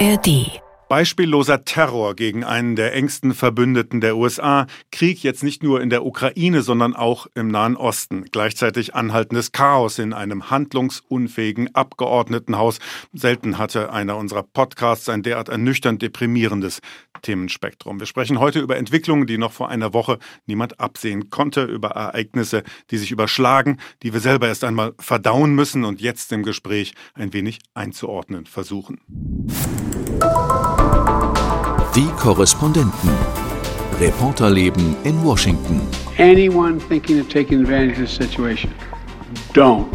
ARD Beispielloser Terror gegen einen der engsten Verbündeten der USA, Krieg jetzt nicht nur in der Ukraine, sondern auch im Nahen Osten, gleichzeitig anhaltendes Chaos in einem handlungsunfähigen Abgeordnetenhaus. Selten hatte einer unserer Podcasts ein derart ernüchternd deprimierendes Themenspektrum. Wir sprechen heute über Entwicklungen, die noch vor einer Woche niemand absehen konnte, über Ereignisse, die sich überschlagen, die wir selber erst einmal verdauen müssen und jetzt im Gespräch ein wenig einzuordnen versuchen. Die Korrespondenten. Reporterleben in Washington. Anyone thinking of taking advantage of the situation, don't.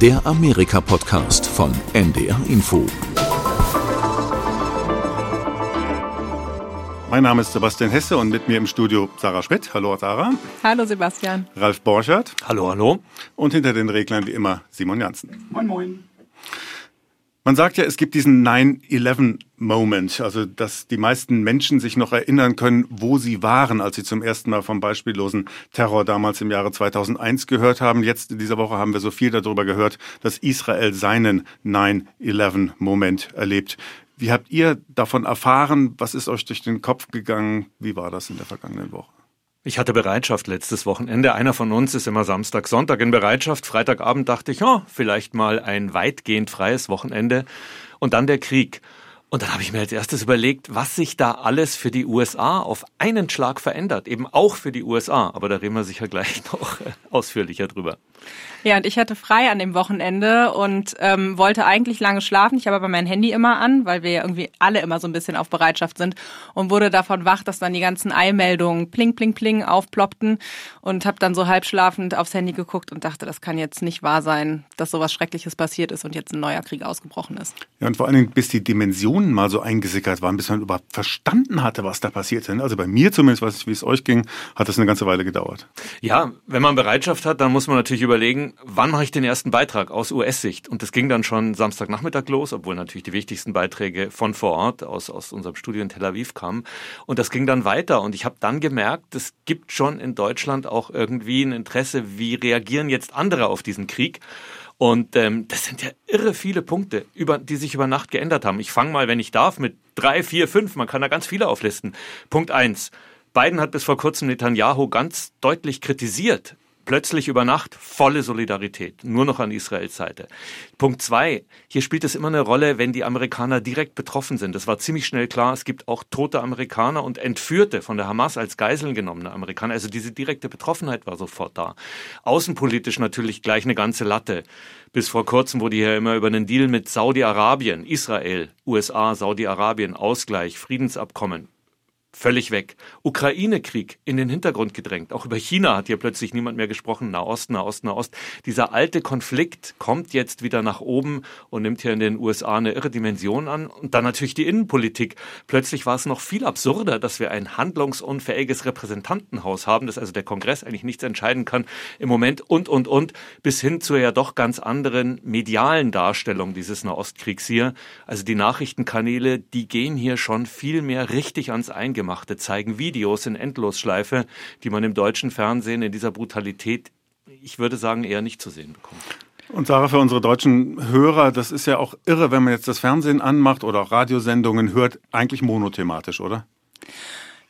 Der Amerika-Podcast von NDR Info. Mein Name ist Sebastian Hesse und mit mir im Studio Sarah Schmidt. Hallo Sarah. Hallo Sebastian. Ralf Borchert. Hallo, hallo. Und hinter den Reglern wie immer Simon Janssen. Moin, moin. Man sagt ja, es gibt diesen 9-11-Moment, also dass die meisten Menschen sich noch erinnern können, wo sie waren, als sie zum ersten Mal vom beispiellosen Terror damals im Jahre 2001 gehört haben. Jetzt in dieser Woche haben wir so viel darüber gehört, dass Israel seinen 9-11-Moment erlebt. Wie habt ihr davon erfahren? Was ist euch durch den Kopf gegangen? Wie war das in der vergangenen Woche? Ich hatte Bereitschaft letztes Wochenende. Einer von uns ist immer Samstag, Sonntag in Bereitschaft. Freitagabend dachte ich, oh, vielleicht mal ein weitgehend freies Wochenende. Und dann der Krieg. Und dann habe ich mir als erstes überlegt, was sich da alles für die USA auf einen Schlag verändert. Eben auch für die USA. Aber da reden wir sicher gleich noch ausführlicher drüber. Ja, und ich hatte frei an dem Wochenende und ähm, wollte eigentlich lange schlafen. Ich habe aber mein Handy immer an, weil wir ja irgendwie alle immer so ein bisschen auf Bereitschaft sind und wurde davon wach, dass dann die ganzen Eilmeldungen pling, pling, pling aufploppten und habe dann so halb schlafend aufs Handy geguckt und dachte, das kann jetzt nicht wahr sein, dass sowas Schreckliches passiert ist und jetzt ein neuer Krieg ausgebrochen ist. Ja, und vor allen Dingen, bis die Dimensionen mal so eingesickert waren, bis man überhaupt verstanden hatte, was da passiert ist. Also bei mir zumindest, weiß ich, wie es euch ging, hat das eine ganze Weile gedauert. Ja, wenn man Bereitschaft hat, dann muss man natürlich überlegen, wann mache ich den ersten Beitrag aus US-Sicht? Und das ging dann schon Samstagnachmittag los, obwohl natürlich die wichtigsten Beiträge von vor Ort aus, aus unserem Studio in Tel Aviv kamen. Und das ging dann weiter. Und ich habe dann gemerkt, es gibt schon in Deutschland auch irgendwie ein Interesse, wie reagieren jetzt andere auf diesen Krieg? Und ähm, das sind ja irre viele Punkte, über, die sich über Nacht geändert haben. Ich fange mal, wenn ich darf, mit drei, vier, fünf. Man kann da ganz viele auflisten. Punkt eins. Biden hat bis vor kurzem Netanyahu ganz deutlich kritisiert plötzlich über Nacht volle Solidarität, nur noch an Israels Seite. Punkt zwei, hier spielt es immer eine Rolle, wenn die Amerikaner direkt betroffen sind. Das war ziemlich schnell klar, es gibt auch tote Amerikaner und entführte von der Hamas als Geiseln genommene Amerikaner. Also diese direkte Betroffenheit war sofort da. Außenpolitisch natürlich gleich eine ganze Latte. Bis vor kurzem wurde hier immer über einen Deal mit Saudi-Arabien, Israel, USA, Saudi-Arabien, Ausgleich, Friedensabkommen, völlig weg. Ukraine-Krieg in den Hintergrund gedrängt. Auch über China hat hier plötzlich niemand mehr gesprochen. Nahost, Nahost, Nahost. Dieser alte Konflikt kommt jetzt wieder nach oben und nimmt hier in den USA eine irre Dimension an. Und dann natürlich die Innenpolitik. Plötzlich war es noch viel absurder, dass wir ein handlungsunfähiges Repräsentantenhaus haben, dass also der Kongress eigentlich nichts entscheiden kann im Moment und, und, und, bis hin zur ja doch ganz anderen medialen Darstellung dieses Nahostkriegs hier. Also die Nachrichtenkanäle, die gehen hier schon viel mehr richtig ans Eingemachte Selbstgemachte zeigen Videos in Endlosschleife, die man im deutschen Fernsehen in dieser Brutalität, ich würde sagen, eher nicht zu sehen bekommt. Und Sarah, für unsere deutschen Hörer, das ist ja auch irre, wenn man jetzt das Fernsehen anmacht oder auch Radiosendungen hört, eigentlich monothematisch, oder?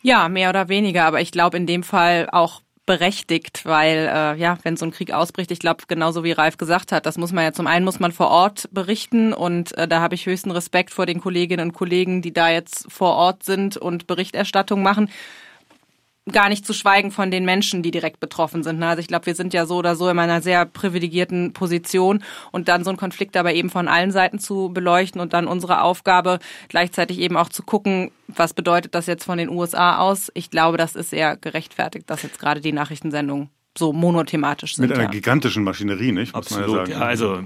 Ja, mehr oder weniger, aber ich glaube in dem Fall auch berechtigt, weil äh, ja, wenn so ein Krieg ausbricht, ich glaube genauso wie Ralf gesagt hat, das muss man ja zum einen muss man vor Ort berichten und äh, da habe ich höchsten Respekt vor den Kolleginnen und Kollegen, die da jetzt vor Ort sind und Berichterstattung machen gar nicht zu schweigen von den Menschen, die direkt betroffen sind. Ne? Also ich glaube, wir sind ja so oder so in einer sehr privilegierten Position und dann so einen Konflikt aber eben von allen Seiten zu beleuchten und dann unsere Aufgabe gleichzeitig eben auch zu gucken, was bedeutet das jetzt von den USA aus. Ich glaube, das ist eher gerechtfertigt, dass jetzt gerade die Nachrichtensendung so monothematisch sind. Mit einer ja. gigantischen Maschinerie, nicht? Muss Absolut. Ja, ja, also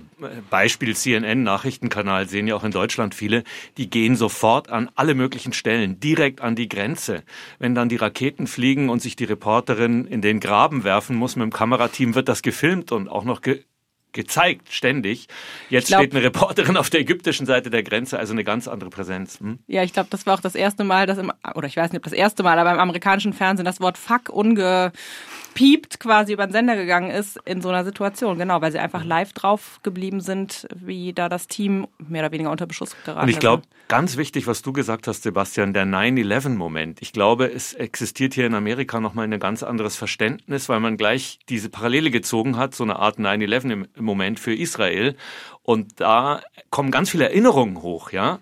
Beispiel CNN Nachrichtenkanal sehen ja auch in Deutschland viele, die gehen sofort an alle möglichen Stellen, direkt an die Grenze. Wenn dann die Raketen fliegen und sich die Reporterin in den Graben werfen muss mit dem Kamerateam, wird das gefilmt und auch noch ge gezeigt, ständig. Jetzt glaub, steht eine Reporterin auf der ägyptischen Seite der Grenze, also eine ganz andere Präsenz. Hm? Ja, ich glaube, das war auch das erste Mal, dass im, oder ich weiß nicht, ob das erste Mal, aber im amerikanischen Fernsehen das Wort Fuck unge piept quasi über den Sender gegangen ist in so einer Situation, genau, weil sie einfach live drauf geblieben sind, wie da das Team mehr oder weniger unter Beschuss geraten ist. Und ich glaube, ganz wichtig, was du gesagt hast, Sebastian, der 9-11-Moment. Ich glaube, es existiert hier in Amerika nochmal ein ganz anderes Verständnis, weil man gleich diese Parallele gezogen hat, so eine Art 9-11-Moment für Israel. Und da kommen ganz viele Erinnerungen hoch, ja.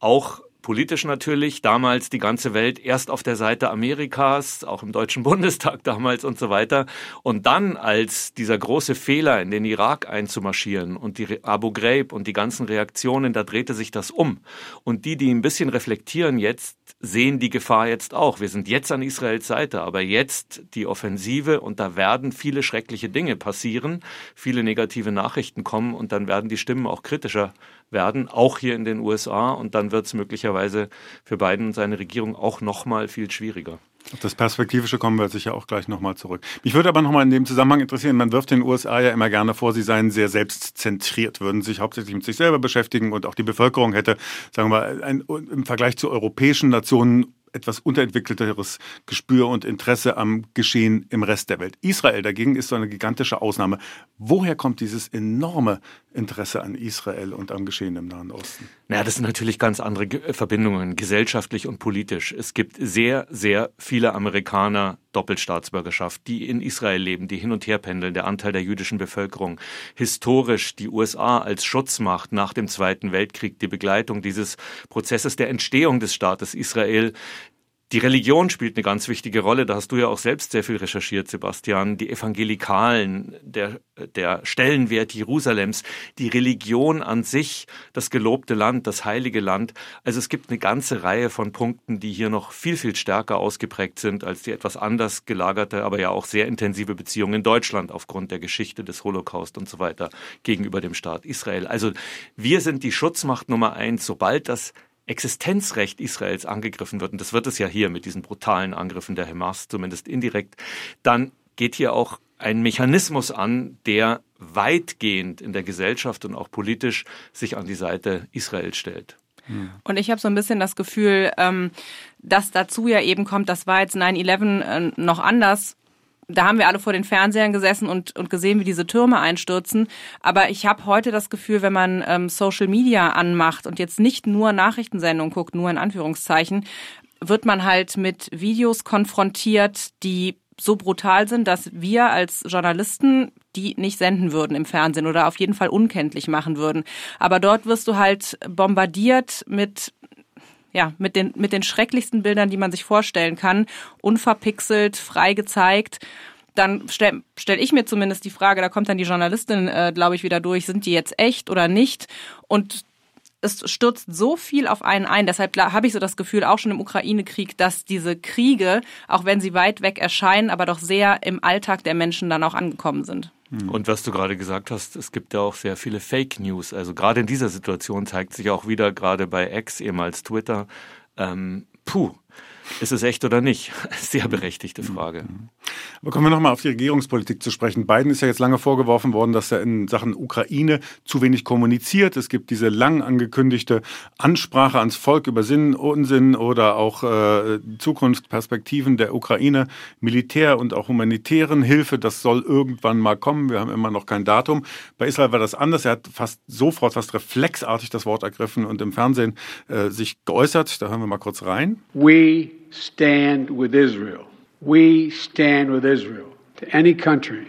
Auch politisch natürlich, damals die ganze Welt erst auf der Seite Amerikas, auch im Deutschen Bundestag damals und so weiter. Und dann als dieser große Fehler in den Irak einzumarschieren und die Abu Ghraib und die ganzen Reaktionen, da drehte sich das um. Und die, die ein bisschen reflektieren jetzt, sehen die Gefahr jetzt auch. Wir sind jetzt an Israels Seite, aber jetzt die Offensive und da werden viele schreckliche Dinge passieren, viele negative Nachrichten kommen und dann werden die Stimmen auch kritischer werden, auch hier in den USA. Und dann wird es möglicherweise für Biden und seine Regierung auch noch mal viel schwieriger. Auf das Perspektivische kommen wir sicher auch gleich nochmal zurück. Mich würde aber nochmal in dem Zusammenhang interessieren, man wirft den USA ja immer gerne vor, sie seien sehr selbstzentriert, würden sich hauptsächlich mit sich selber beschäftigen und auch die Bevölkerung hätte, sagen wir, ein, im Vergleich zu europäischen Nationen etwas unterentwickelteres Gespür und Interesse am Geschehen im Rest der Welt. Israel dagegen ist so eine gigantische Ausnahme. Woher kommt dieses enorme Interesse an Israel und am Geschehen im Nahen Osten? Naja, das sind natürlich ganz andere Verbindungen, gesellschaftlich und politisch. Es gibt sehr, sehr viele Amerikaner Doppelstaatsbürgerschaft, die in Israel leben, die hin und her pendeln, der Anteil der jüdischen Bevölkerung. Historisch die USA als Schutzmacht nach dem Zweiten Weltkrieg, die Begleitung dieses Prozesses der Entstehung des Staates Israel, die Religion spielt eine ganz wichtige Rolle. Da hast du ja auch selbst sehr viel recherchiert, Sebastian. Die Evangelikalen, der, der Stellenwert Jerusalems, die Religion an sich, das gelobte Land, das heilige Land. Also es gibt eine ganze Reihe von Punkten, die hier noch viel, viel stärker ausgeprägt sind als die etwas anders gelagerte, aber ja auch sehr intensive Beziehung in Deutschland aufgrund der Geschichte des Holocaust und so weiter gegenüber dem Staat Israel. Also wir sind die Schutzmacht Nummer eins. Sobald das Existenzrecht Israels angegriffen wird, und das wird es ja hier mit diesen brutalen Angriffen der Hamas, zumindest indirekt, dann geht hier auch ein Mechanismus an, der weitgehend in der Gesellschaft und auch politisch sich an die Seite Israels stellt. Und ich habe so ein bisschen das Gefühl, ähm, dass dazu ja eben kommt, das war jetzt 9-11 äh, noch anders, da haben wir alle vor den Fernsehern gesessen und, und gesehen, wie diese Türme einstürzen. Aber ich habe heute das Gefühl, wenn man ähm, Social Media anmacht und jetzt nicht nur Nachrichtensendungen guckt, nur in Anführungszeichen, wird man halt mit Videos konfrontiert, die so brutal sind, dass wir als Journalisten die nicht senden würden im Fernsehen oder auf jeden Fall unkenntlich machen würden. Aber dort wirst du halt bombardiert mit ja, mit den, mit den schrecklichsten Bildern, die man sich vorstellen kann, unverpixelt, frei gezeigt dann stelle stell ich mir zumindest die Frage, da kommt dann die Journalistin, äh, glaube ich, wieder durch, sind die jetzt echt oder nicht? Und es stürzt so viel auf einen ein. Deshalb habe ich so das Gefühl, auch schon im Ukraine-Krieg, dass diese Kriege, auch wenn sie weit weg erscheinen, aber doch sehr im Alltag der Menschen dann auch angekommen sind. Mhm. Und was du gerade gesagt hast, es gibt ja auch sehr viele Fake News. Also gerade in dieser Situation zeigt sich auch wieder gerade bei X, ehemals Twitter, ähm, puh, ist es echt oder nicht? Sehr berechtigte Frage. Aber kommen wir nochmal auf die Regierungspolitik zu sprechen. Biden ist ja jetzt lange vorgeworfen worden, dass er in Sachen Ukraine zu wenig kommuniziert. Es gibt diese lang angekündigte Ansprache ans Volk über Sinn, Unsinn oder auch äh, Zukunftsperspektiven der Ukraine, Militär und auch humanitären Hilfe. Das soll irgendwann mal kommen. Wir haben immer noch kein Datum. Bei Israel war das anders. Er hat fast sofort, fast reflexartig das Wort ergriffen und im Fernsehen äh, sich geäußert. Da hören wir mal kurz rein. We stand with Israel. We stand with Israel. To any country,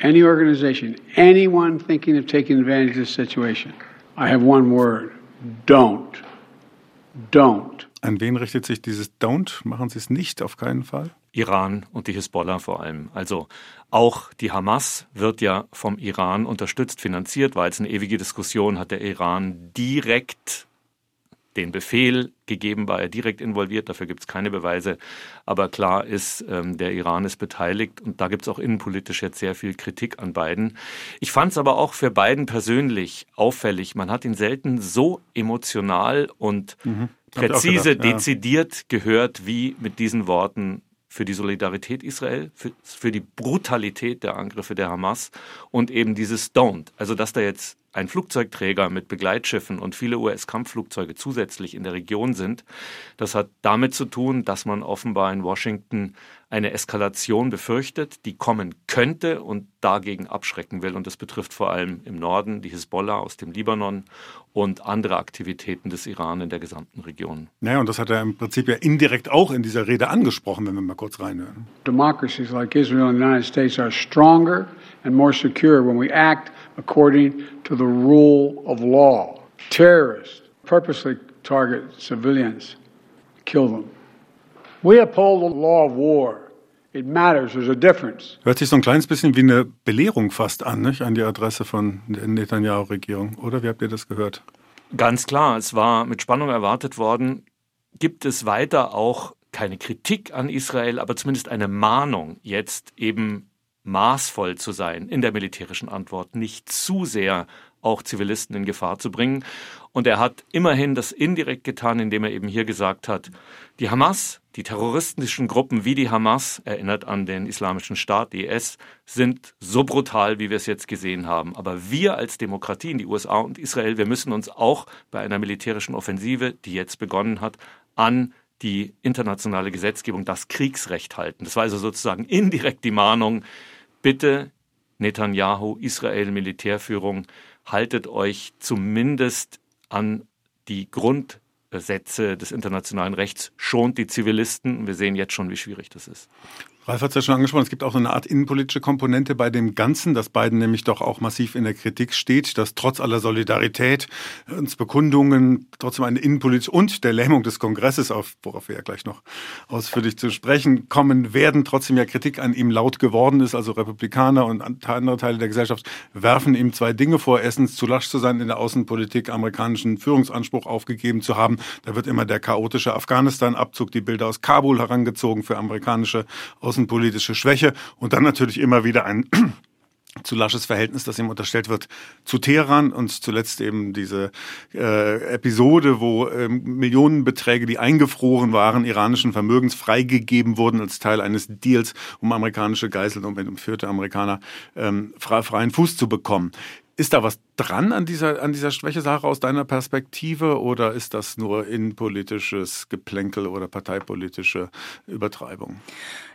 any organization, anyone thinking of taking advantage of this situation, I have one word don't. Don't. An wen richtet sich dieses Don't? Machen Sie es nicht, auf keinen Fall? Iran und die Hisbollah vor allem. Also auch die Hamas wird ja vom Iran unterstützt, finanziert, weil es eine ewige Diskussion hat der Iran direkt den Befehl gegeben, war er direkt involviert, dafür gibt es keine Beweise. Aber klar ist, ähm, der Iran ist beteiligt und da gibt es auch innenpolitisch jetzt sehr viel Kritik an Biden. Ich fand es aber auch für Biden persönlich auffällig. Man hat ihn selten so emotional und mhm. präzise, ja. dezidiert gehört wie mit diesen Worten für die Solidarität Israel, für, für die Brutalität der Angriffe der Hamas und eben dieses Don't. Also dass da jetzt ein Flugzeugträger mit Begleitschiffen und viele US-Kampfflugzeuge zusätzlich in der Region sind. Das hat damit zu tun, dass man offenbar in Washington eine Eskalation befürchtet, die kommen könnte und dagegen abschrecken will. Und das betrifft vor allem im Norden die Hisbollah aus dem Libanon und andere Aktivitäten des Iran in der gesamten Region. Naja, und das hat er im Prinzip ja indirekt auch in dieser Rede angesprochen, wenn wir mal kurz reinhören. Democracies like Israel and the United States are stronger and more secure when we act according to the rule of law. Terrorists purposely target civilians, kill them. Hört sich so ein kleines bisschen wie eine Belehrung fast an, nicht? an die Adresse von der Netanyahu-Regierung. Oder wie habt ihr das gehört? Ganz klar, es war mit Spannung erwartet worden. Gibt es weiter auch keine Kritik an Israel, aber zumindest eine Mahnung, jetzt eben maßvoll zu sein in der militärischen Antwort, nicht zu sehr auch Zivilisten in Gefahr zu bringen. Und er hat immerhin das indirekt getan, indem er eben hier gesagt hat, die Hamas, die terroristischen Gruppen wie die Hamas, erinnert an den Islamischen Staat, die IS, sind so brutal, wie wir es jetzt gesehen haben. Aber wir als Demokratien, die USA und Israel, wir müssen uns auch bei einer militärischen Offensive, die jetzt begonnen hat, an die internationale Gesetzgebung, das Kriegsrecht halten. Das war also sozusagen indirekt die Mahnung, bitte Netanyahu, Israel, Militärführung, haltet euch zumindest an die Grundsätze des internationalen Rechts, schont die Zivilisten. Wir sehen jetzt schon, wie schwierig das ist. Ralf hat es ja schon angesprochen, es gibt auch so eine Art innenpolitische Komponente bei dem Ganzen, dass Biden nämlich doch auch massiv in der Kritik steht, dass trotz aller Solidarität und Bekundungen trotzdem eine innenpolitische und der Lähmung des Kongresses, auf, worauf wir ja gleich noch ausführlich zu sprechen kommen werden, trotzdem ja Kritik an ihm laut geworden ist. Also Republikaner und andere Teile der Gesellschaft werfen ihm zwei Dinge vor. Erstens zu lasch zu sein in der Außenpolitik, amerikanischen Führungsanspruch aufgegeben zu haben. Da wird immer der chaotische Afghanistan-Abzug, die Bilder aus Kabul herangezogen für amerikanische außenpolitische Schwäche und dann natürlich immer wieder ein zu lasches Verhältnis, das ihm unterstellt wird, zu Teheran und zuletzt eben diese äh, Episode, wo ähm, Millionenbeträge, die eingefroren waren, iranischen Vermögens freigegeben wurden als Teil eines Deals, um amerikanische Geiseln und um führte Amerikaner ähm, freien Fuß zu bekommen. Ist da was dran an dieser, an dieser Schwächesache aus deiner Perspektive oder ist das nur innenpolitisches Geplänkel oder parteipolitische Übertreibung?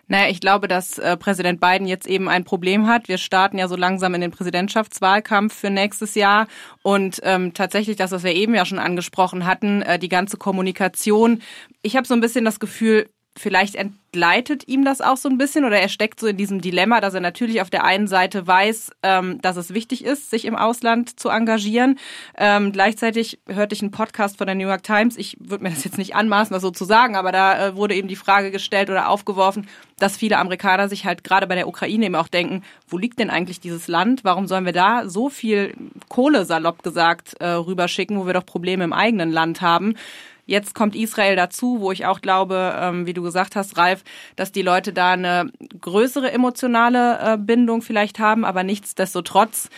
Naja, ich glaube, dass äh, Präsident Biden jetzt eben ein Problem hat. Wir starten ja so langsam in den Präsidentschaftswahlkampf für nächstes Jahr. Und ähm, tatsächlich das, was wir eben ja schon angesprochen hatten, äh, die ganze Kommunikation. Ich habe so ein bisschen das Gefühl, vielleicht entgleitet ihm das auch so ein bisschen oder er steckt so in diesem Dilemma, dass er natürlich auf der einen Seite weiß, ähm, dass es wichtig ist, sich im Ausland zu engagieren. Ähm, gleichzeitig hörte ich einen Podcast von der New York Times. Ich würde mir das jetzt nicht anmaßen, das so zu sagen, aber da äh, wurde eben die Frage gestellt oder aufgeworfen, dass viele Amerikaner sich halt gerade bei der Ukraine eben auch denken, wo liegt denn eigentlich dieses Land? Warum sollen wir da so viel Kohle, salopp gesagt, äh, rüberschicken, wo wir doch Probleme im eigenen Land haben? Jetzt kommt Israel dazu, wo ich auch glaube, ähm, wie du gesagt hast, Ralf, dass die Leute da eine größere emotionale äh, Bindung vielleicht haben, aber nichtsdestotrotz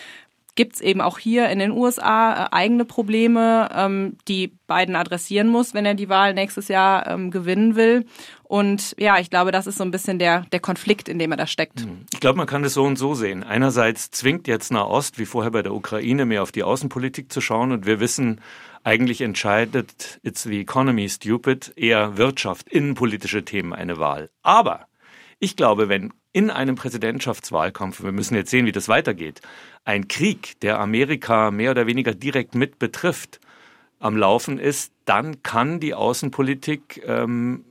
gibt's eben auch hier in den USA äh, eigene Probleme, ähm, die Biden adressieren muss, wenn er die Wahl nächstes Jahr ähm, gewinnen will. Und ja, ich glaube, das ist so ein bisschen der, der Konflikt, in dem er da steckt. Hm. Ich glaube, man kann es so und so sehen. Einerseits zwingt jetzt Nahost, wie vorher bei der Ukraine, mehr auf die Außenpolitik zu schauen. Und wir wissen, eigentlich entscheidet It's the Economy Stupid eher Wirtschaft, innenpolitische Themen eine Wahl. Aber ich glaube, wenn in einem Präsidentschaftswahlkampf, wir müssen jetzt sehen, wie das weitergeht, ein Krieg, der Amerika mehr oder weniger direkt mit betrifft, am Laufen ist, dann kann die Außenpolitik ähm,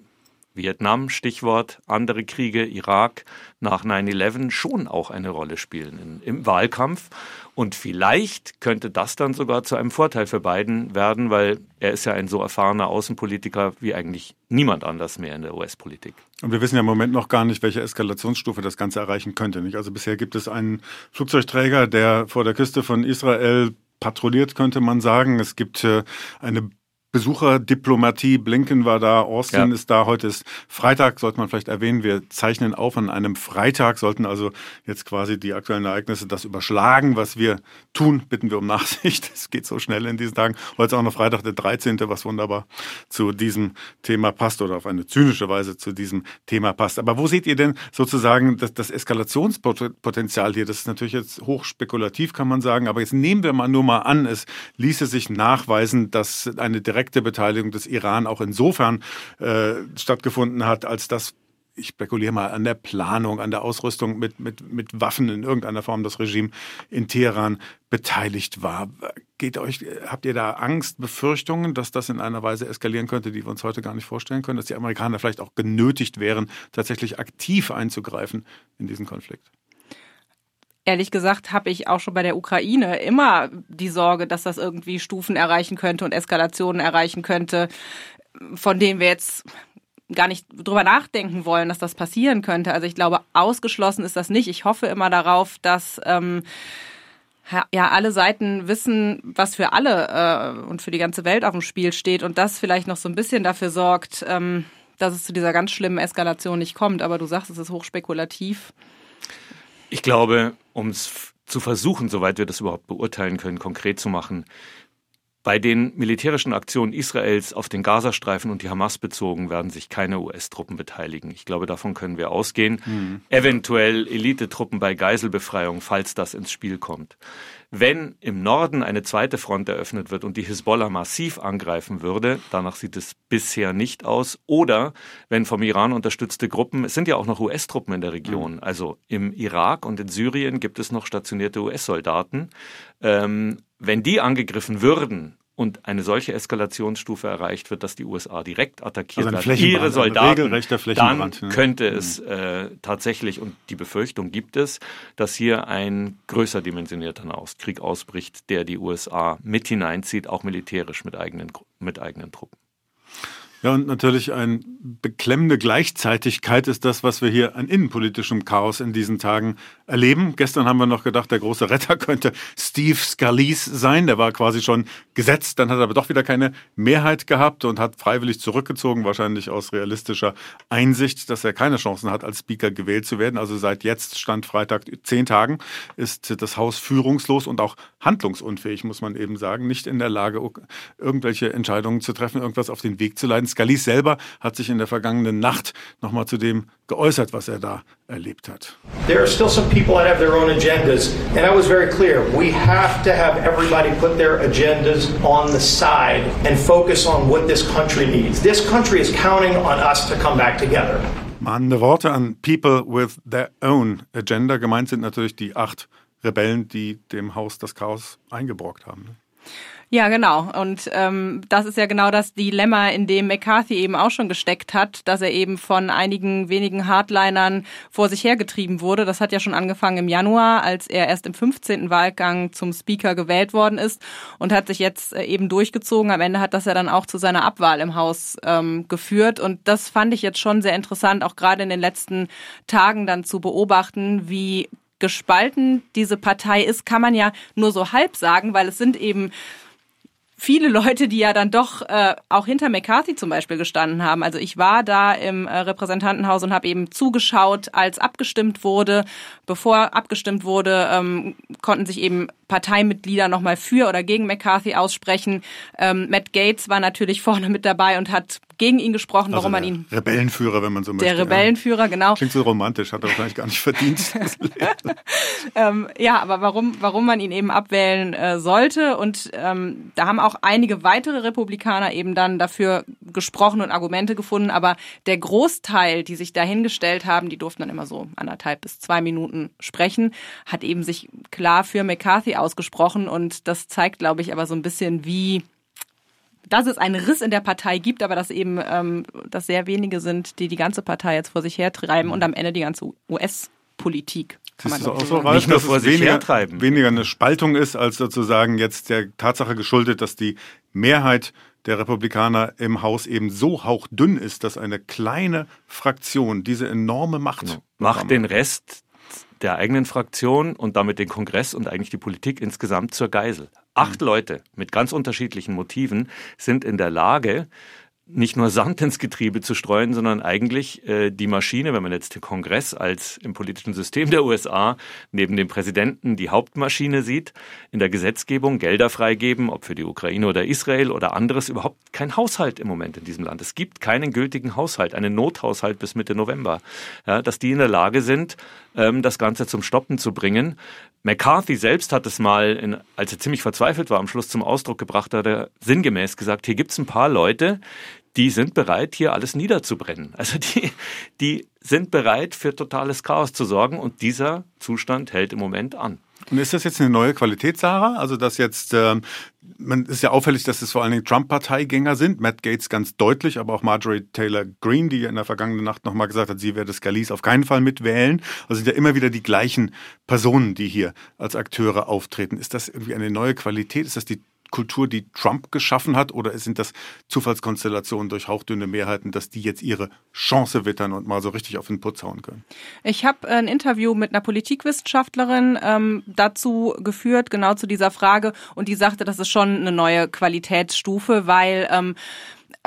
Vietnam, Stichwort, andere Kriege, Irak nach 9-11 schon auch eine Rolle spielen im Wahlkampf. Und vielleicht könnte das dann sogar zu einem Vorteil für Biden werden, weil er ist ja ein so erfahrener Außenpolitiker wie eigentlich niemand anders mehr in der US-Politik. Und wir wissen ja im Moment noch gar nicht, welche Eskalationsstufe das Ganze erreichen könnte. Nicht? Also bisher gibt es einen Flugzeugträger, der vor der Küste von Israel patrouilliert, könnte man sagen. Es gibt äh, eine Besucherdiplomatie. Blinken war da, Austin ja. ist da. Heute ist Freitag, sollte man vielleicht erwähnen. Wir zeichnen auf an einem Freitag, sollten also jetzt quasi die aktuellen Ereignisse das überschlagen, was wir tun. Bitten wir um Nachsicht. Es geht so schnell in diesen Tagen. Heute ist auch noch Freitag der 13., was wunderbar zu diesem Thema passt oder auf eine zynische Weise zu diesem Thema passt. Aber wo seht ihr denn sozusagen das, das Eskalationspotenzial hier? Das ist natürlich jetzt hochspekulativ, kann man sagen. Aber jetzt nehmen wir mal nur mal an, es ließe sich nachweisen, dass eine direkte direkte Beteiligung des Iran auch insofern äh, stattgefunden hat, als dass ich spekuliere mal an der Planung, an der Ausrüstung mit, mit, mit Waffen in irgendeiner Form das Regime in Teheran beteiligt war. Geht euch, habt ihr da Angst, Befürchtungen, dass das in einer Weise eskalieren könnte, die wir uns heute gar nicht vorstellen können, dass die Amerikaner vielleicht auch genötigt wären, tatsächlich aktiv einzugreifen in diesen Konflikt? Ehrlich gesagt habe ich auch schon bei der Ukraine immer die Sorge, dass das irgendwie Stufen erreichen könnte und Eskalationen erreichen könnte, von denen wir jetzt gar nicht drüber nachdenken wollen, dass das passieren könnte. Also ich glaube, ausgeschlossen ist das nicht. Ich hoffe immer darauf, dass ähm, ja alle Seiten wissen, was für alle äh, und für die ganze Welt auf dem Spiel steht und das vielleicht noch so ein bisschen dafür sorgt, ähm, dass es zu dieser ganz schlimmen Eskalation nicht kommt. Aber du sagst, es ist hochspekulativ. Ich glaube, um es zu versuchen, soweit wir das überhaupt beurteilen können, konkret zu machen, bei den militärischen Aktionen Israels auf den Gazastreifen und die Hamas bezogen werden sich keine US-Truppen beteiligen. Ich glaube, davon können wir ausgehen. Mhm. Eventuell Elitetruppen bei Geiselbefreiung, falls das ins Spiel kommt. Wenn im Norden eine zweite Front eröffnet wird und die Hisbollah massiv angreifen würde, danach sieht es bisher nicht aus, oder wenn vom Iran unterstützte Gruppen, es sind ja auch noch US-Truppen in der Region, mhm. also im Irak und in Syrien gibt es noch stationierte US-Soldaten, ähm, wenn die angegriffen würden und eine solche Eskalationsstufe erreicht wird, dass die USA direkt attackiert also werden, ihre Soldaten, dann könnte mhm. es äh, tatsächlich, und die Befürchtung gibt es, dass hier ein größer dimensionierter Krieg ausbricht, der die USA mit hineinzieht, auch militärisch mit eigenen, mit eigenen Truppen. Ja, und natürlich eine beklemmende Gleichzeitigkeit ist das, was wir hier an innenpolitischem Chaos in diesen Tagen erleben. Gestern haben wir noch gedacht, der große Retter könnte Steve Scalise sein. Der war quasi schon gesetzt, dann hat er aber doch wieder keine Mehrheit gehabt und hat freiwillig zurückgezogen, wahrscheinlich aus realistischer Einsicht, dass er keine Chancen hat, als Speaker gewählt zu werden. Also seit jetzt, Stand Freitag, zehn Tagen, ist das Haus führungslos und auch handlungsunfähig, muss man eben sagen. Nicht in der Lage, irgendwelche Entscheidungen zu treffen, irgendwas auf den Weg zu leiten. Scalise selber hat sich in der vergangenen Nacht nochmal zu dem geäußert, was er da erlebt hat. There are still some people that have their own agendas, and I was very clear. We have to have everybody put their agendas on the side and focus on what this country needs. This country is counting on us to come back together. Mahnende Worte an People with their own agenda. Gemeint sind natürlich die acht Rebellen, die dem Haus das Chaos eingebrockt haben. Ne? Ja, genau. Und ähm, das ist ja genau das Dilemma, in dem McCarthy eben auch schon gesteckt hat, dass er eben von einigen wenigen Hardlinern vor sich hergetrieben wurde. Das hat ja schon angefangen im Januar, als er erst im 15. Wahlgang zum Speaker gewählt worden ist und hat sich jetzt äh, eben durchgezogen. Am Ende hat das ja dann auch zu seiner Abwahl im Haus ähm, geführt. Und das fand ich jetzt schon sehr interessant, auch gerade in den letzten Tagen dann zu beobachten, wie gespalten diese Partei ist, kann man ja nur so halb sagen, weil es sind eben viele Leute, die ja dann doch äh, auch hinter McCarthy zum Beispiel gestanden haben. Also ich war da im äh, Repräsentantenhaus und habe eben zugeschaut, als abgestimmt wurde. Bevor abgestimmt wurde, ähm, konnten sich eben Parteimitglieder nochmal für oder gegen McCarthy aussprechen. Ähm, Matt Gates war natürlich vorne mit dabei und hat gegen ihn gesprochen, also warum man ihn. Rebellenführer, wenn man so möchte. Der Rebellenführer, ja. genau. Klingt so romantisch, hat er wahrscheinlich gar nicht verdient. ähm, ja, aber warum, warum man ihn eben abwählen äh, sollte. Und ähm, da haben auch einige weitere Republikaner eben dann dafür gesprochen und Argumente gefunden. Aber der Großteil, die sich dahingestellt haben, die durften dann immer so anderthalb bis zwei Minuten sprechen, hat eben sich klar für McCarthy ausgesprochen. Und das zeigt, glaube ich, aber so ein bisschen, wie dass es einen Riss in der Partei gibt, aber dass eben ähm, dass sehr wenige sind, die die ganze Partei jetzt vor sich hertreiben und am Ende die ganze US-Politik. Kann man auch so, Ralf, nicht nur vor sich weniger, hertreiben. weniger eine Spaltung ist, als sozusagen jetzt der Tatsache geschuldet, dass die Mehrheit der Republikaner im Haus eben so hauchdünn ist, dass eine kleine Fraktion diese enorme Macht genau. macht den Rest der eigenen Fraktion und damit den Kongress und eigentlich die Politik insgesamt zur Geisel. Acht mhm. Leute mit ganz unterschiedlichen Motiven sind in der Lage, nicht nur Sand ins Getriebe zu streuen, sondern eigentlich äh, die Maschine, wenn man jetzt den Kongress als im politischen System der USA neben dem Präsidenten die Hauptmaschine sieht, in der Gesetzgebung Gelder freigeben, ob für die Ukraine oder Israel oder anderes, überhaupt kein Haushalt im Moment in diesem Land. Es gibt keinen gültigen Haushalt, einen Nothaushalt bis Mitte November, ja, dass die in der Lage sind, ähm, das Ganze zum Stoppen zu bringen. McCarthy selbst hat es mal, in, als er ziemlich verzweifelt war, am Schluss zum Ausdruck gebracht, hat er sinngemäß gesagt, hier gibt es ein paar Leute, die sind bereit, hier alles niederzubrennen. Also die, die sind bereit, für totales Chaos zu sorgen und dieser Zustand hält im Moment an. Und ist das jetzt eine neue Qualität, Sarah? Also, dass jetzt, ähm, man ist ja auffällig, dass es vor allen Dingen Trump-Parteigänger sind. Matt Gates ganz deutlich, aber auch Marjorie Taylor Greene, die in der vergangenen Nacht nochmal gesagt hat, sie werde Scalise auf keinen Fall mitwählen. Also sind ja immer wieder die gleichen Personen, die hier als Akteure auftreten. Ist das irgendwie eine neue Qualität? Ist das die Kultur, die Trump geschaffen hat, oder sind das Zufallskonstellationen durch hauchdünne Mehrheiten, dass die jetzt ihre Chance wittern und mal so richtig auf den Putz hauen können? Ich habe ein Interview mit einer Politikwissenschaftlerin ähm, dazu geführt, genau zu dieser Frage, und die sagte, das ist schon eine neue Qualitätsstufe, weil ähm,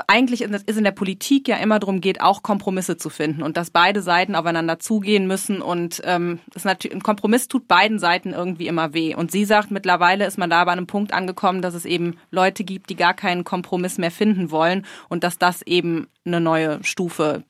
eigentlich ist in der Politik ja immer darum geht, auch Kompromisse zu finden und dass beide Seiten aufeinander zugehen müssen und ähm, das natürlich, ein Kompromiss tut beiden Seiten irgendwie immer weh. Und sie sagt, mittlerweile ist man da bei einem Punkt angekommen, dass es eben Leute gibt, die gar keinen Kompromiss mehr finden wollen und dass das eben eine neue Stufe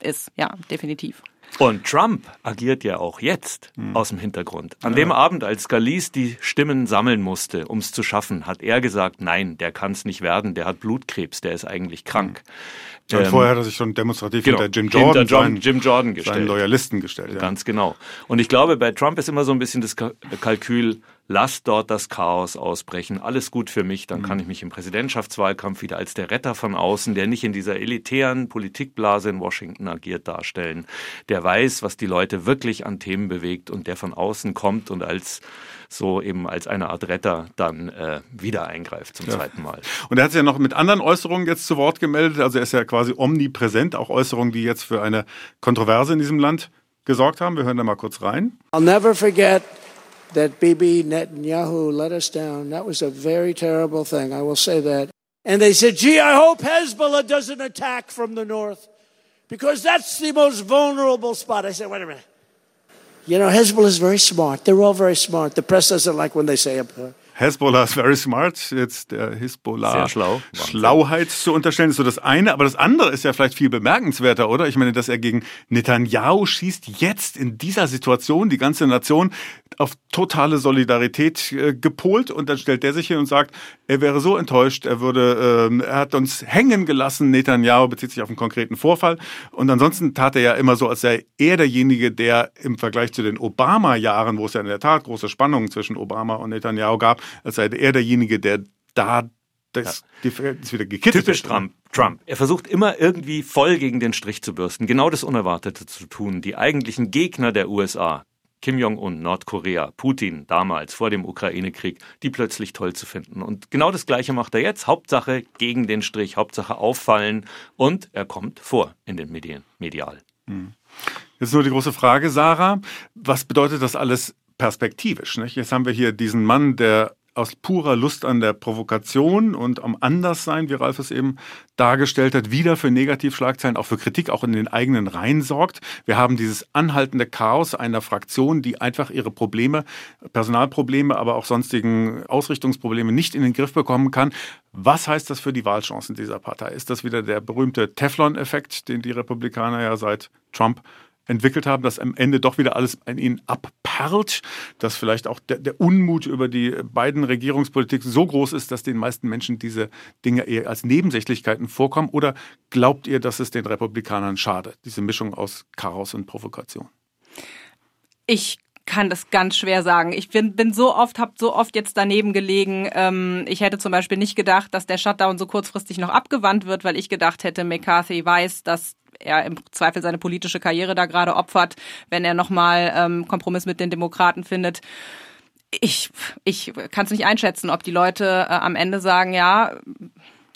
ist. Ja, definitiv. Und Trump agiert ja auch jetzt mhm. aus dem Hintergrund. An ja. dem Abend, als Scalise die Stimmen sammeln musste, um es zu schaffen, hat er gesagt, nein, der kann es nicht werden, der hat Blutkrebs, der ist eigentlich krank. Mhm. Ähm, vorher hat er sich schon demonstrativ genau, hinter Jim Jordan, hinter John, seinen, Jim Jordan gestellt. seinen Loyalisten gestellt. Ja. Ganz genau. Und ich glaube, bei Trump ist immer so ein bisschen das Kalkül, lass dort das Chaos ausbrechen, alles gut für mich, dann mhm. kann ich mich im Präsidentschaftswahlkampf wieder als der Retter von außen, der nicht in dieser elitären Politikblase in Washington agiert, darstellen, der weiß, was die Leute wirklich an Themen bewegt und der von außen kommt und als so eben als eine Art Retter dann äh, wieder eingreift zum ja. zweiten Mal. Und er hat sich ja noch mit anderen Äußerungen jetzt zu Wort gemeldet, also er ist ja quasi omnipräsent, auch Äußerungen, die jetzt für eine Kontroverse in diesem Land gesorgt haben. Wir hören da mal kurz rein. I'll never forget that Bibi Netanyahu let us down. That was a very terrible thing. I will say that. And they said, gee, I hope Hezbollah doesn't attack from the north because that's the most vulnerable spot. I said, wait a minute. You know, Hezbollah is very smart. They're all very smart. The press doesn't like when they say it. Hezbollah ist very smart, jetzt der Hezbollah Sehr schlau. Schlauheit zu unterstellen, ist so das eine. Aber das andere ist ja vielleicht viel bemerkenswerter, oder? Ich meine, dass er gegen Netanyahu schießt, jetzt in dieser Situation, die ganze Nation auf totale Solidarität äh, gepolt und dann stellt der sich hin und sagt, er wäre so enttäuscht, er würde, ähm, er hat uns hängen gelassen, Netanyahu bezieht sich auf einen konkreten Vorfall und ansonsten tat er ja immer so, als sei er derjenige, der im Vergleich zu den Obama-Jahren, wo es ja in der Tat große Spannungen zwischen Obama und Netanyahu gab, als sei er derjenige, der da das, ja. das wieder gekittet Typisch Trump. Trump. Er versucht immer irgendwie voll gegen den Strich zu bürsten, genau das Unerwartete zu tun. Die eigentlichen Gegner der USA, Kim Jong-un, Nordkorea, Putin damals vor dem Ukraine-Krieg, die plötzlich toll zu finden. Und genau das Gleiche macht er jetzt. Hauptsache gegen den Strich, Hauptsache auffallen und er kommt vor in den Medien, medial. Hm. Jetzt nur die große Frage, Sarah. Was bedeutet das alles perspektivisch? Nicht? Jetzt haben wir hier diesen Mann, der aus purer Lust an der Provokation und am Anderssein, wie Ralf es eben dargestellt hat, wieder für Negativschlagzeilen, auch für Kritik, auch in den eigenen Reihen sorgt. Wir haben dieses anhaltende Chaos einer Fraktion, die einfach ihre Probleme, Personalprobleme, aber auch sonstigen Ausrichtungsprobleme nicht in den Griff bekommen kann. Was heißt das für die Wahlchancen dieser Partei? Ist das wieder der berühmte Teflon-Effekt, den die Republikaner ja seit Trump entwickelt haben, dass am Ende doch wieder alles an ihnen abperlt, dass vielleicht auch der, der, Unmut über die beiden Regierungspolitik so groß ist, dass den meisten Menschen diese Dinge eher als Nebensächlichkeiten vorkommen? Oder glaubt ihr, dass es den Republikanern schadet, diese Mischung aus Chaos und Provokation? Ich kann das ganz schwer sagen. Ich bin, bin so oft, habe so oft jetzt daneben gelegen. Ähm, ich hätte zum Beispiel nicht gedacht, dass der Shutdown so kurzfristig noch abgewandt wird, weil ich gedacht hätte, McCarthy weiß, dass er im Zweifel seine politische Karriere da gerade opfert, wenn er nochmal ähm, Kompromiss mit den Demokraten findet. Ich, ich kann es nicht einschätzen, ob die Leute äh, am Ende sagen, ja,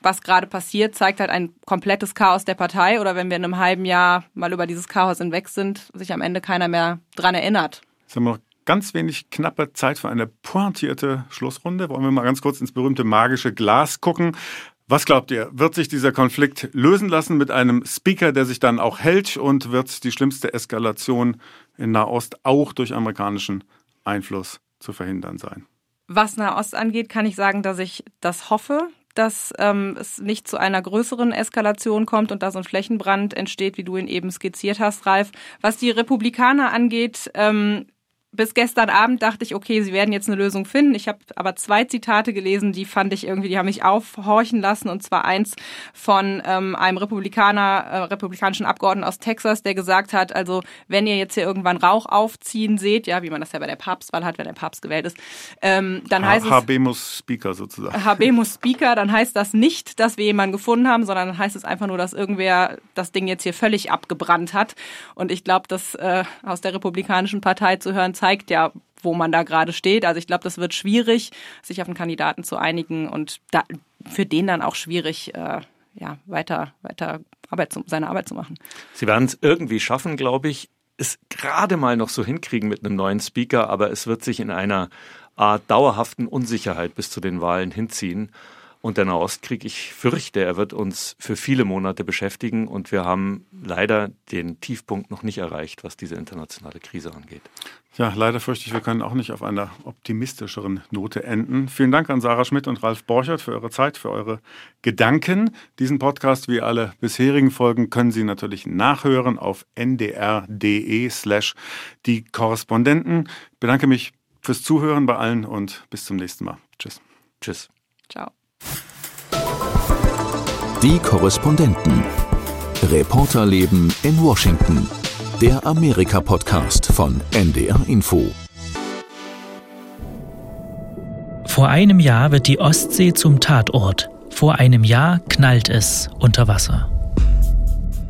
was gerade passiert, zeigt halt ein komplettes Chaos der Partei oder wenn wir in einem halben Jahr mal über dieses Chaos hinweg sind, sich am Ende keiner mehr dran erinnert. Jetzt haben wir noch ganz wenig knappe Zeit für eine pointierte Schlussrunde. Wollen wir mal ganz kurz ins berühmte magische Glas gucken. Was glaubt ihr? Wird sich dieser Konflikt lösen lassen mit einem Speaker, der sich dann auch hält? Und wird die schlimmste Eskalation in Nahost auch durch amerikanischen Einfluss zu verhindern sein? Was Nahost angeht, kann ich sagen, dass ich das hoffe, dass ähm, es nicht zu einer größeren Eskalation kommt und da so ein Flächenbrand entsteht, wie du ihn eben skizziert hast, Ralf. Was die Republikaner angeht, ähm, bis gestern Abend dachte ich, okay, sie werden jetzt eine Lösung finden. Ich habe aber zwei Zitate gelesen, die fand ich irgendwie, die haben mich aufhorchen lassen. Und zwar eins von ähm, einem Republikaner, äh, republikanischen Abgeordneten aus Texas, der gesagt hat, also wenn ihr jetzt hier irgendwann Rauch aufziehen seht, ja, wie man das ja bei der Papstwahl hat, wenn der Papst gewählt ist, ähm, dann heißt es... HB muss Speaker sozusagen. HB muss Speaker, dann heißt das nicht, dass wir jemanden gefunden haben, sondern dann heißt es einfach nur, dass irgendwer das Ding jetzt hier völlig abgebrannt hat. Und ich glaube, dass äh, aus der Republikanischen Partei zu hören, zeigt ja, wo man da gerade steht. Also ich glaube, das wird schwierig, sich auf einen Kandidaten zu einigen und da, für den dann auch schwierig, äh, ja, weiter, weiter Arbeit zu, seine Arbeit zu machen. Sie werden es irgendwie schaffen, glaube ich, es gerade mal noch so hinkriegen mit einem neuen Speaker, aber es wird sich in einer Art dauerhaften Unsicherheit bis zu den Wahlen hinziehen. Und der Nahostkrieg, ich fürchte, er wird uns für viele Monate beschäftigen und wir haben leider den Tiefpunkt noch nicht erreicht, was diese internationale Krise angeht. Ja, leider fürchte ich, wir können auch nicht auf einer optimistischeren Note enden. Vielen Dank an Sarah Schmidt und Ralf Borchert für eure Zeit, für eure Gedanken. Diesen Podcast wie alle bisherigen Folgen können Sie natürlich nachhören auf ndr.de slash die Korrespondenten. Ich bedanke mich fürs Zuhören bei allen und bis zum nächsten Mal. Tschüss. Tschüss. Ciao. Die Korrespondenten. Reporterleben in Washington. Der Amerika-Podcast von NDR Info. Vor einem Jahr wird die Ostsee zum Tatort. Vor einem Jahr knallt es unter Wasser.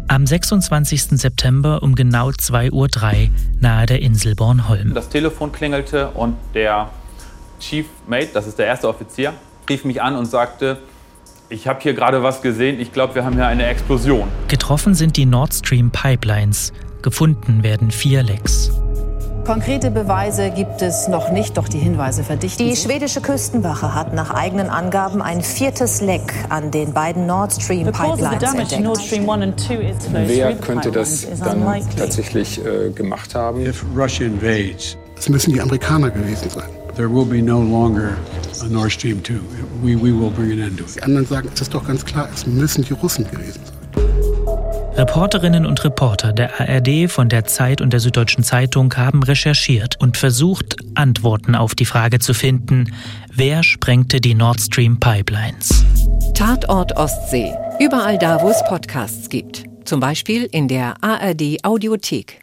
Am 26. September um genau 2.03 Uhr nahe der Insel Bornholm. Das Telefon klingelte und der Chief Mate, das ist der erste Offizier, rief mich an und sagte, ich habe hier gerade was gesehen, ich glaube, wir haben hier eine Explosion. Getroffen sind die Nord Stream Pipelines. Gefunden werden vier Lecks. Konkrete Beweise gibt es noch nicht, doch die Hinweise verdichten Die schwedische Küstenwache hat nach eigenen Angaben ein viertes Leck an den beiden Nord Stream Pipelines entdeckt. Wer könnte das dann tatsächlich äh, gemacht haben? If Russia invades, es müssen die Amerikaner gewesen sein. There will be no longer a Nord Stream 2. We, we will bring an end to it. Die anderen sagen, es ist doch ganz klar, es müssen die Russen gewesen sein. Reporterinnen und Reporter der ARD, von der Zeit und der Süddeutschen Zeitung haben recherchiert und versucht, Antworten auf die Frage zu finden, wer sprengte die Nord Stream Pipelines? Tatort Ostsee. Überall da, wo es Podcasts gibt. Zum Beispiel in der ARD Audiothek.